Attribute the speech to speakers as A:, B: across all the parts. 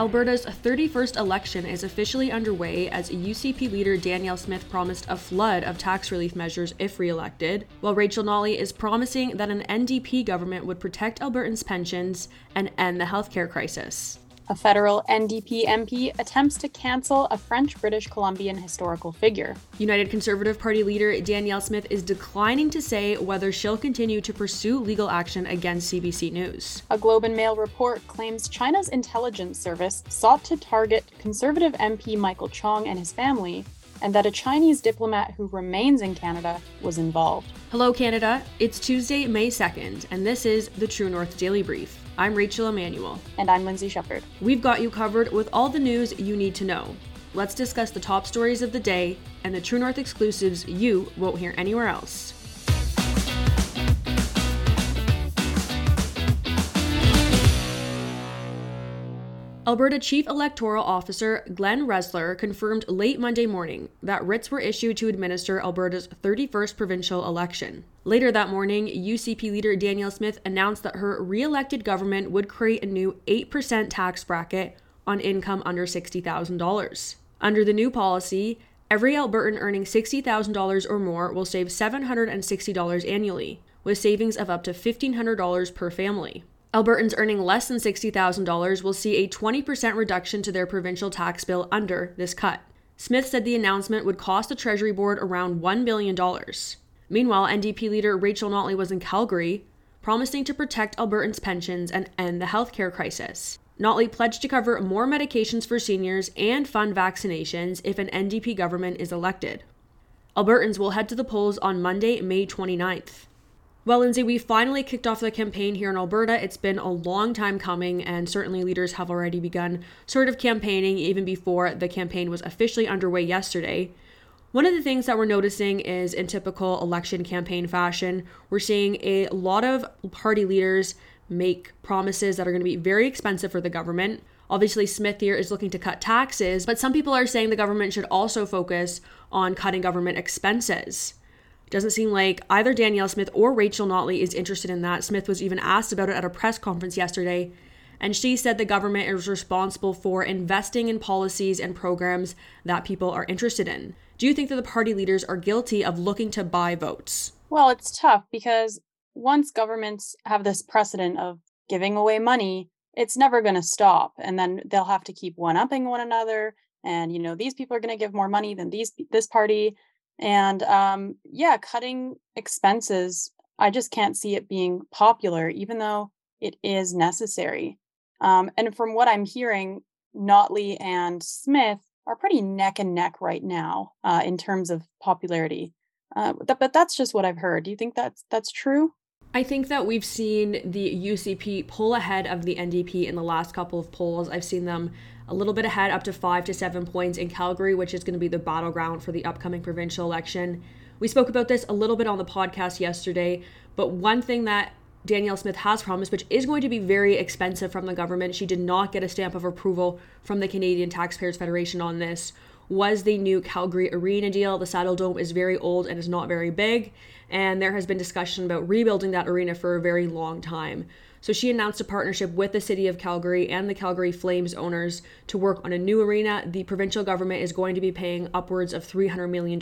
A: Alberta's 31st election is officially underway as UCP leader Danielle Smith promised a flood of tax relief measures if re-elected, while Rachel Notley is promising that an NDP government would protect Albertans' pensions and end the healthcare crisis.
B: A federal NDP MP attempts to cancel a French British Columbian historical figure.
A: United Conservative Party leader Danielle Smith is declining to say whether she'll continue to pursue legal action against CBC News.
B: A Globe and Mail report claims China's intelligence service sought to target Conservative MP Michael Chong and his family and that a Chinese diplomat who remains in Canada was involved.
A: Hello, Canada. It's Tuesday, May 2nd, and this is the True North Daily Brief. I'm Rachel Emmanuel.
B: And I'm Lindsay Shepherd.
A: We've got you covered with all the news you need to know. Let's discuss the top stories of the day and the True North exclusives you won't hear anywhere else. Alberta Chief Electoral Officer Glen Resler confirmed late Monday morning that writs were issued to administer Alberta's 31st provincial election. Later that morning, UCP leader Danielle Smith announced that her re elected government would create a new 8% tax bracket on income under $60,000. Under the new policy, every Albertan earning $60,000 or more will save $760 annually, with savings of up to $1,500 per family. Albertans earning less than $60,000 will see a 20% reduction to their provincial tax bill under this cut. Smith said the announcement would cost the Treasury Board around $1 billion. Meanwhile, NDP leader Rachel Notley was in Calgary, promising to protect Albertans' pensions and end the healthcare crisis. Notley pledged to cover more medications for seniors and fund vaccinations if an NDP government is elected. Albertans will head to the polls on Monday, May 29th. Well, Lindsay, we finally kicked off the campaign here in Alberta. It's been a long time coming, and certainly leaders have already begun sort of campaigning even before the campaign was officially underway yesterday. One of the things that we're noticing is in typical election campaign fashion, we're seeing a lot of party leaders make promises that are going to be very expensive for the government. Obviously, Smith here is looking to cut taxes, but some people are saying the government should also focus on cutting government expenses. Doesn't seem like either Danielle Smith or Rachel Notley is interested in that. Smith was even asked about it at a press conference yesterday, and she said the government is responsible for investing in policies and programs that people are interested in. Do you think that the party leaders are guilty of looking to buy votes?
B: Well, it's tough because once governments have this precedent of giving away money, it's never going to stop. And then they'll have to keep one upping one another. And, you know, these people are going to give more money than these this party and um, yeah, cutting expenses, I just can't see it being popular, even though it is necessary. Um, and from what I'm hearing, Notley and Smith are pretty neck and neck right now uh, in terms of popularity. Uh, but, that's just what I've heard. Do you think that's that's true?
A: I think that we've seen the UCP pull ahead of the NDP in the last couple of polls. I've seen them a little bit ahead, up to five to seven points in Calgary, which is going to be the battleground for the upcoming provincial election. We spoke about this a little bit on the podcast yesterday, but one thing that Danielle Smith has promised, which is going to be very expensive from the government, she did not get a stamp of approval from the Canadian Taxpayers Federation on this, was the new Calgary Arena deal. The Saddledome is very old and is not very big, and there has been discussion about rebuilding that arena for a very long time. So she announced a partnership with the city of Calgary and the Calgary Flames owners to work on a new arena. The provincial government is going to be paying upwards of $300 million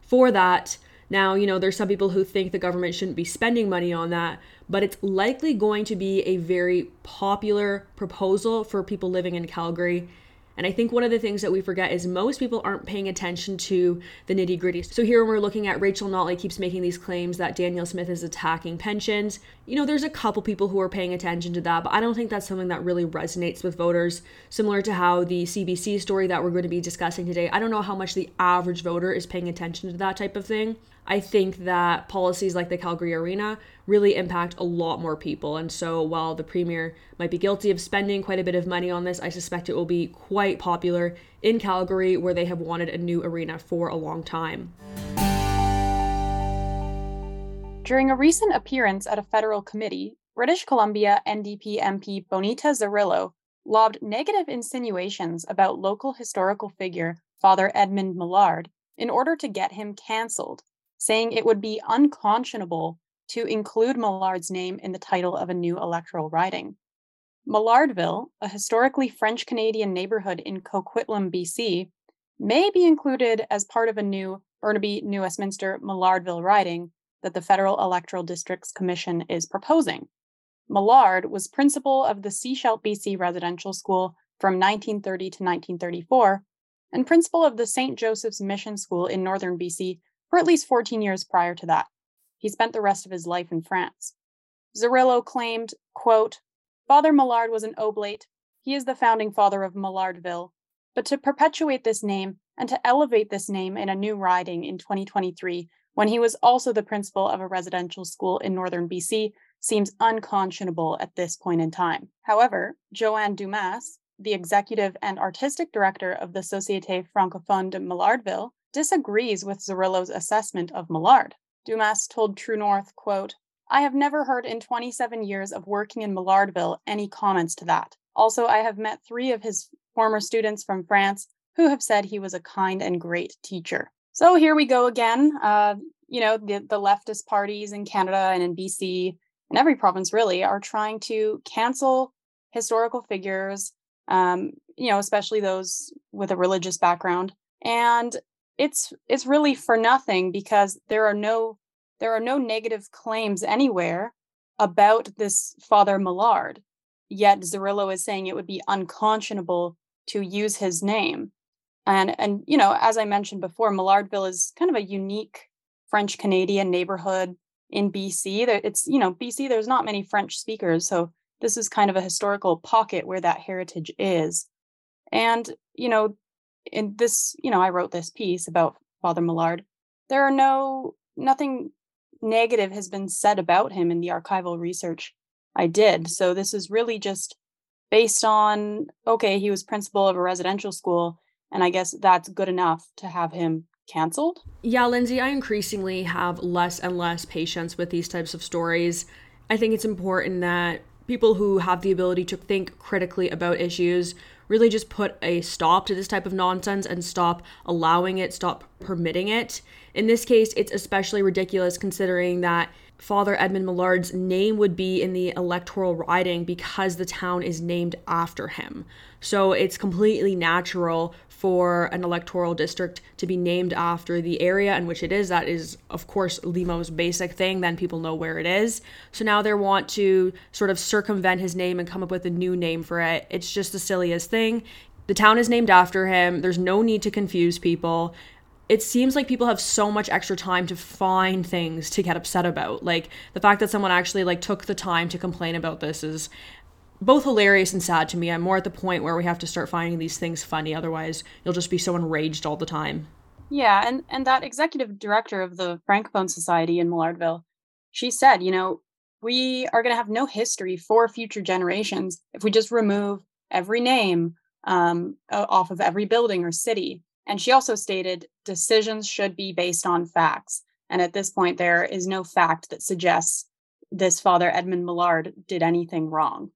A: for that. Now, you know, there's some people who think the government shouldn't be spending money on that, but it's likely going to be a very popular proposal for people living in Calgary. And I think one of the things that we forget is most people aren't paying attention to the nitty gritty. So here we're looking at Rachel Notley keeps making these claims that Danielle Smith is attacking pensions. You know, there's a couple people who are paying attention to that, but I don't think that's something that really resonates with voters. Similar to how the CBC story that we're going to be discussing today, I don't know how much the average voter is paying attention to that type of thing. I think that policies like the Calgary Arena really impact a lot more people. And so while the Premier might be guilty of spending quite a bit of money on this, I suspect it will be quite popular in Calgary, where they have wanted a new arena for a long time.
B: During a recent appearance at a federal committee, British Columbia NDP MP Bonita Zarrillo lobbed negative insinuations about local historical figure Father Edmond Maillard in order to get him cancelled saying it would be unconscionable to include Maillard's name in the title of a new electoral riding. Maillardville, a historically French Canadian neighborhood in Coquitlam, BC, may be included as part of a new Burnaby New Westminster Maillardville riding that the Federal Electoral Districts Commission is proposing. Maillard was principal of the Sechelt, BC residential school from 1930 to 1934 and principal of the St. Joseph's Mission School in northern BC for at least 14 years prior to that. He spent the rest of his life in France. Zarrillo claimed, quote, Father Maillard was an oblate. He is the founding father of Maillardville. But to perpetuate this name and to elevate this name in a new riding in 2023, when he was also the principal of a residential school in northern BC, seems unconscionable at this point in time. However, Joanne Dumas, the executive and artistic director of the Société Francophone de Maillardville, disagrees with Zarrillo's assessment of Maillard. Dumas told True North, quote, I have never heard in 27 years of working in Maillardville any comments to that. Also, I have met three of his former students from France who have said he was a kind and great teacher. So here we go again. Uh, you know, the, the leftist parties in Canada and in BC and every province really are trying to cancel historical figures, um, you know, especially those with a religious background. And it's it's really for nothing because there are no there are no negative claims anywhere about this father Maillard. Yet Zarrillo is saying it would be unconscionable to use his name. And and you know, as I mentioned before, Maillardville is kind of a unique French Canadian neighborhood in BC. It's you know BC. There's not many French speakers, so this is kind of a historical pocket where that heritage is. And you know, in this, you know, I wrote this piece about Father Maillard. There are no nothing negative has been said about him in the archival research I did. So this is really just based on okay, he was principal of a residential school, and I guess that's good enough to have him canceled.
A: Yeah, Lindsay, I increasingly have less and less patience with these types of stories. I think it's important that people who have the ability to think critically about issues really just put a stop to this type of nonsense and stop allowing it, stop permitting it. In this case, it's especially ridiculous considering that Father Edmond Maillard's name would be in the electoral riding because the town is named after him. So it's completely natural for an electoral district to be named after the area in which it is. That is, of course, the most basic thing. Then people know where it is. So now they want to sort of circumvent his name and come up with a new name for it. It's just the silliest thing. The town is named after him. There's no need to confuse people it seems like people have so much extra time to find things to get upset about. Like the fact that someone actually like took the time to complain about this is both hilarious and sad to me. I'm more at the point where we have to start finding these things funny otherwise you'll just be so enraged all the time.
B: Yeah, and and that executive director of the Francophone Society in Maillardville, she said, you know, we are going to have no history for future generations if we just remove every name um, off of every building or city. And she also stated decisions should be based on facts. And at this point, there is no fact that suggests this father, Edmond Maillard, did anything wrong.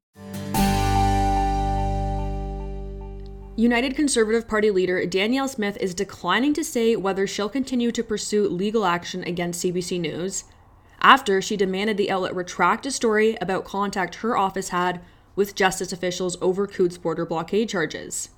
A: United Conservative Party leader Danielle Smith is declining to say whether she'll continue to pursue legal action against CBC News after she demanded the outlet retract a story about contact her office had with justice officials over Coutts border blockade charges.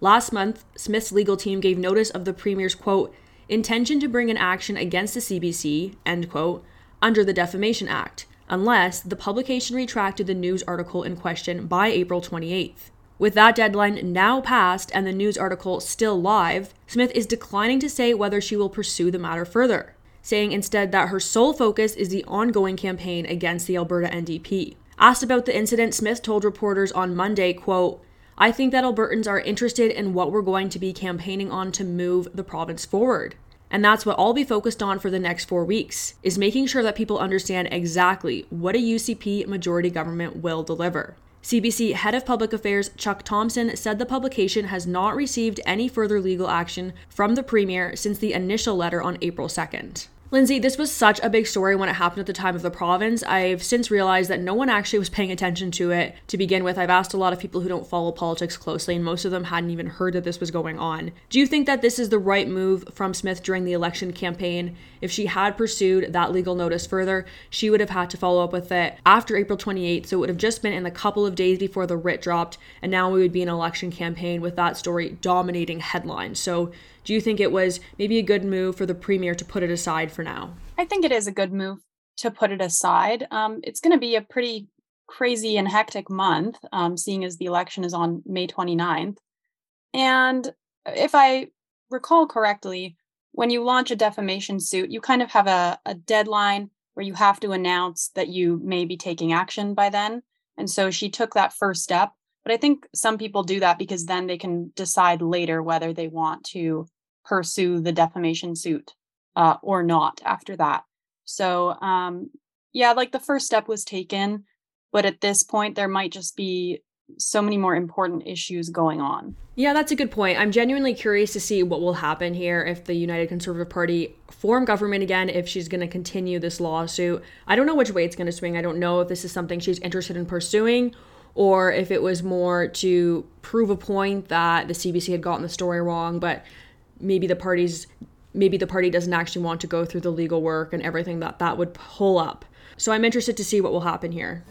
A: Last month, Smith's legal team gave notice of the Premier's quote, intention to bring an action against the CBC, end quote, under the Defamation Act, unless the publication retracted the news article in question by April 28th. With that deadline now passed and the news article still live, Smith is declining to say whether she will pursue the matter further, saying instead that her sole focus is the ongoing campaign against the Alberta NDP. Asked about the incident, Smith told reporters on Monday, quote, I think that Albertans are interested in what we're going to be campaigning on to move the province forward. And that's what I'll be focused on for the next four weeks, is making sure that people understand exactly what a UCP majority government will deliver. CBC Head of Public Affairs Chuck Thompson said the publication has not received any further legal action from the Premier since the initial letter on April 2nd. Lindsay, this was such a big story when it happened at the time of the province. I've since realized that no one actually was paying attention to it to begin with. I've asked a lot of people who don't follow politics closely, and most of them hadn't even heard that this was going on. Do you think that this is the right move from Smith during the election campaign? If she had pursued that legal notice further, she would have had to follow up with it after April 28th, so it would have just been in the couple of days before the writ dropped, and now we would be in an election campaign with that story dominating headlines. So, do you think it was maybe a good move for the premier to put it aside for now?
B: I think it is a good move to put it aside. Um, it's going to be a pretty crazy and hectic month, um, seeing as the election is on May 29th. And if I recall correctly, when you launch a defamation suit, you kind of have a, a deadline where you have to announce that you may be taking action by then. And so she took that first step. But I think some people do that because then they can decide later whether they want to pursue the defamation suit uh, or not after that. So, um, yeah, like the first step was taken, but at this point, there might just be so many more important issues going on.
A: Yeah, that's a good point. I'm genuinely curious to see what will happen here if the United Conservative Party form government again, if she's going to continue this lawsuit. I don't know which way it's going to swing. I don't know if this is something she's interested in pursuing or if it was more to prove a point that the CBC had gotten the story wrong, but maybe the parties maybe the party doesn't actually want to go through the legal work and everything that that would pull up. So I'm interested to see what will happen here.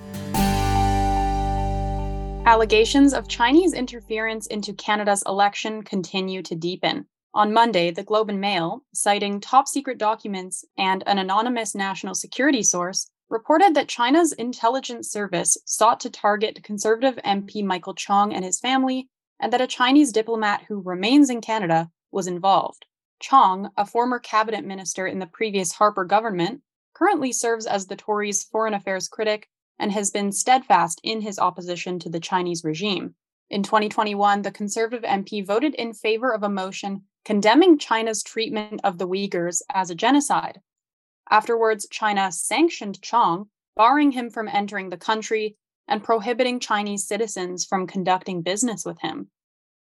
B: Allegations of Chinese interference into Canada's election continue to deepen. On Monday, the Globe and Mail, citing top secret documents and an anonymous national security source, reported that China's intelligence service sought to target Conservative MP Michael Chong and his family, and that a Chinese diplomat who remains in Canada was involved. Chong, a former cabinet minister in the previous Harper government, currently serves as the Tories' foreign affairs critic and has been steadfast in his opposition to the Chinese regime. In 2021, the Conservative MP voted in favor of a motion condemning China's treatment of the Uyghurs as a genocide. Afterwards, China sanctioned Chong, barring him from entering the country and prohibiting Chinese citizens from conducting business with him.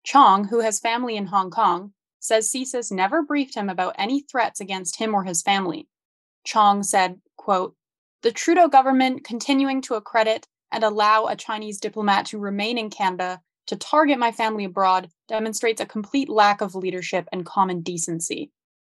B: Chong, who has family in Hong Kong, says CSIS never briefed him about any threats against him or his family. Chong said, quote, the Trudeau government continuing to accredit and allow a Chinese diplomat to remain in Canada to target my family abroad demonstrates a complete lack of leadership and common decency.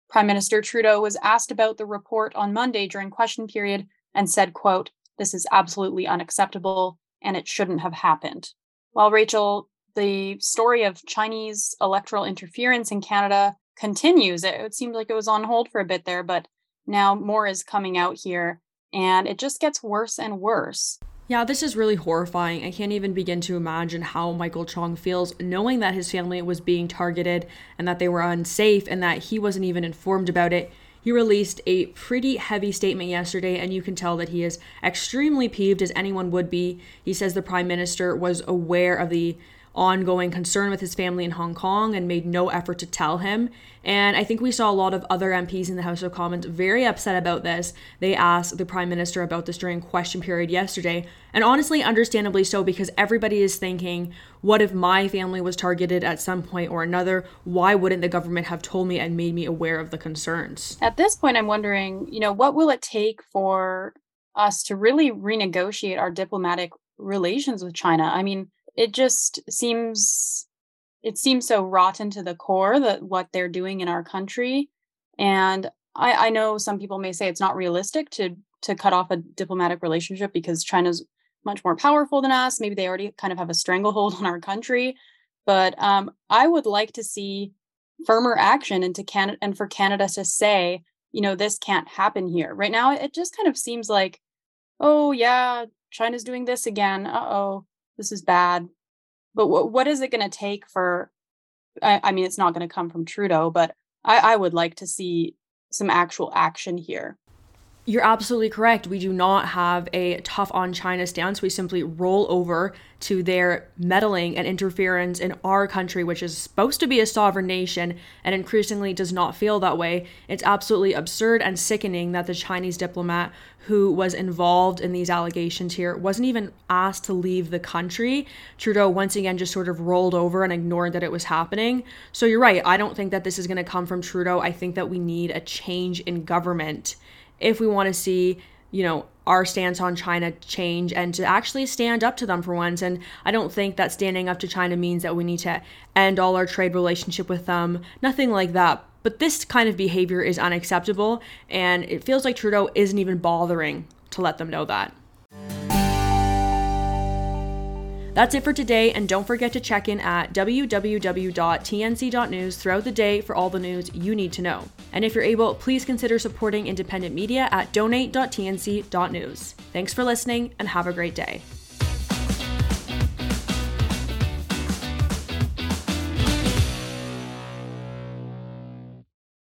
B: Prime Minister Trudeau was asked about the report on Monday during question period and said, quote, this is absolutely unacceptable and it shouldn't have happened. While Rachel the story of Chinese electoral interference in Canada continues. It, it seemed like it was on hold for a bit there, but now more is coming out here and it just gets worse and worse.
A: Yeah, this is really horrifying. I can't even begin to imagine how Michael Chong feels knowing that his family was being targeted and that they were unsafe and that he wasn't even informed about it. He released a pretty heavy statement yesterday, and you can tell that he is extremely peeved, as anyone would be. He says the prime minister was aware of the ongoing concern with his family in Hong Kong and made no effort to tell him. And I think we saw a lot of other MPs in the House of Commons very upset about this. They asked the Prime Minister about this during question period yesterday, and honestly, understandably so, because everybody is thinking, what if my family was targeted at some point or another? Why wouldn't the government have told me and made me aware of the concerns?
B: At this point, I'm wondering, you know, what will it take for us to really renegotiate our diplomatic relations with China? I mean, it just seems it seems so rotten to the core that what they're doing in our country. And I, I know some people may say it's not realistic to to cut off a diplomatic relationship because china's much more powerful than us. Maybe they already kind of have a stranglehold on our country. But um, i would like to see firmer action into canada and for canada to say you know this can't happen here. Right now it just kind of seems like oh yeah china's doing this again. Uh-oh this is bad. But what what is it going to take for? I, I, mean, it's not going to come from Trudeau, but I, I would like to see some actual action here.
A: You're absolutely correct. We do not have a tough on China stance. We simply roll over to their meddling and interference in our country, which is supposed to be a sovereign nation and increasingly does not feel that way. It's absolutely absurd and sickening that the Chinese diplomat who was involved in these allegations here wasn't even asked to leave the country. Trudeau once again just sort of rolled over and ignored that it was happening. So you're right. I don't think that this is going to come from Trudeau. I think that we need a change in government if we want to see, you know, our stance on China change and to actually stand up to them for once. And I don't think that standing up to China means that we need to end all our trade relationship with them. Nothing like that. But this kind of behavior is unacceptable, and it feels like Trudeau isn't even bothering to let them know that. That's it for today, and don't forget to check in at www.tnc.news throughout the day for all the news you need to know. And if you're able, please consider supporting independent media at donate.tnc.news. Thanks for listening, and have a great day.